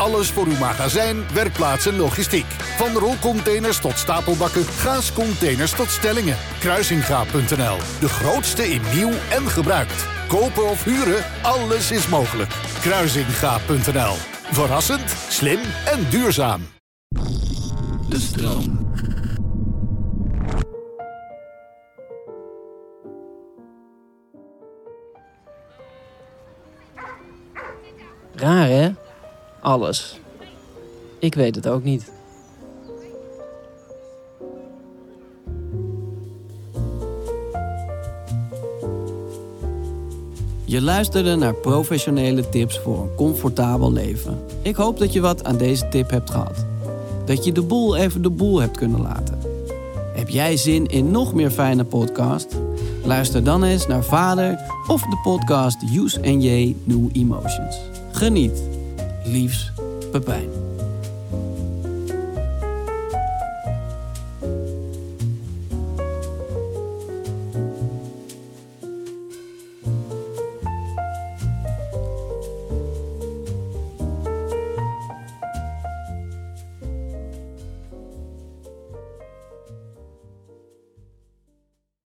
Alles voor uw magazijn, werkplaats en logistiek. Van rolcontainers tot stapelbakken, gaascontainers tot stellingen. Kruisinga.nl. De grootste in nieuw en gebruikt. Kopen of huren, alles is mogelijk. Kruisinga.nl. Verrassend, slim en duurzaam. De stroom. Raar hè? Alles. Ik weet het ook niet. Je luisterde naar professionele tips voor een comfortabel leven. Ik hoop dat je wat aan deze tip hebt gehad. Dat je de boel even de boel hebt kunnen laten. Heb jij zin in nog meer fijne podcast? Luister dan eens naar Vader of de podcast Use and J New Emotions. Geniet. Liefs, Pepijn.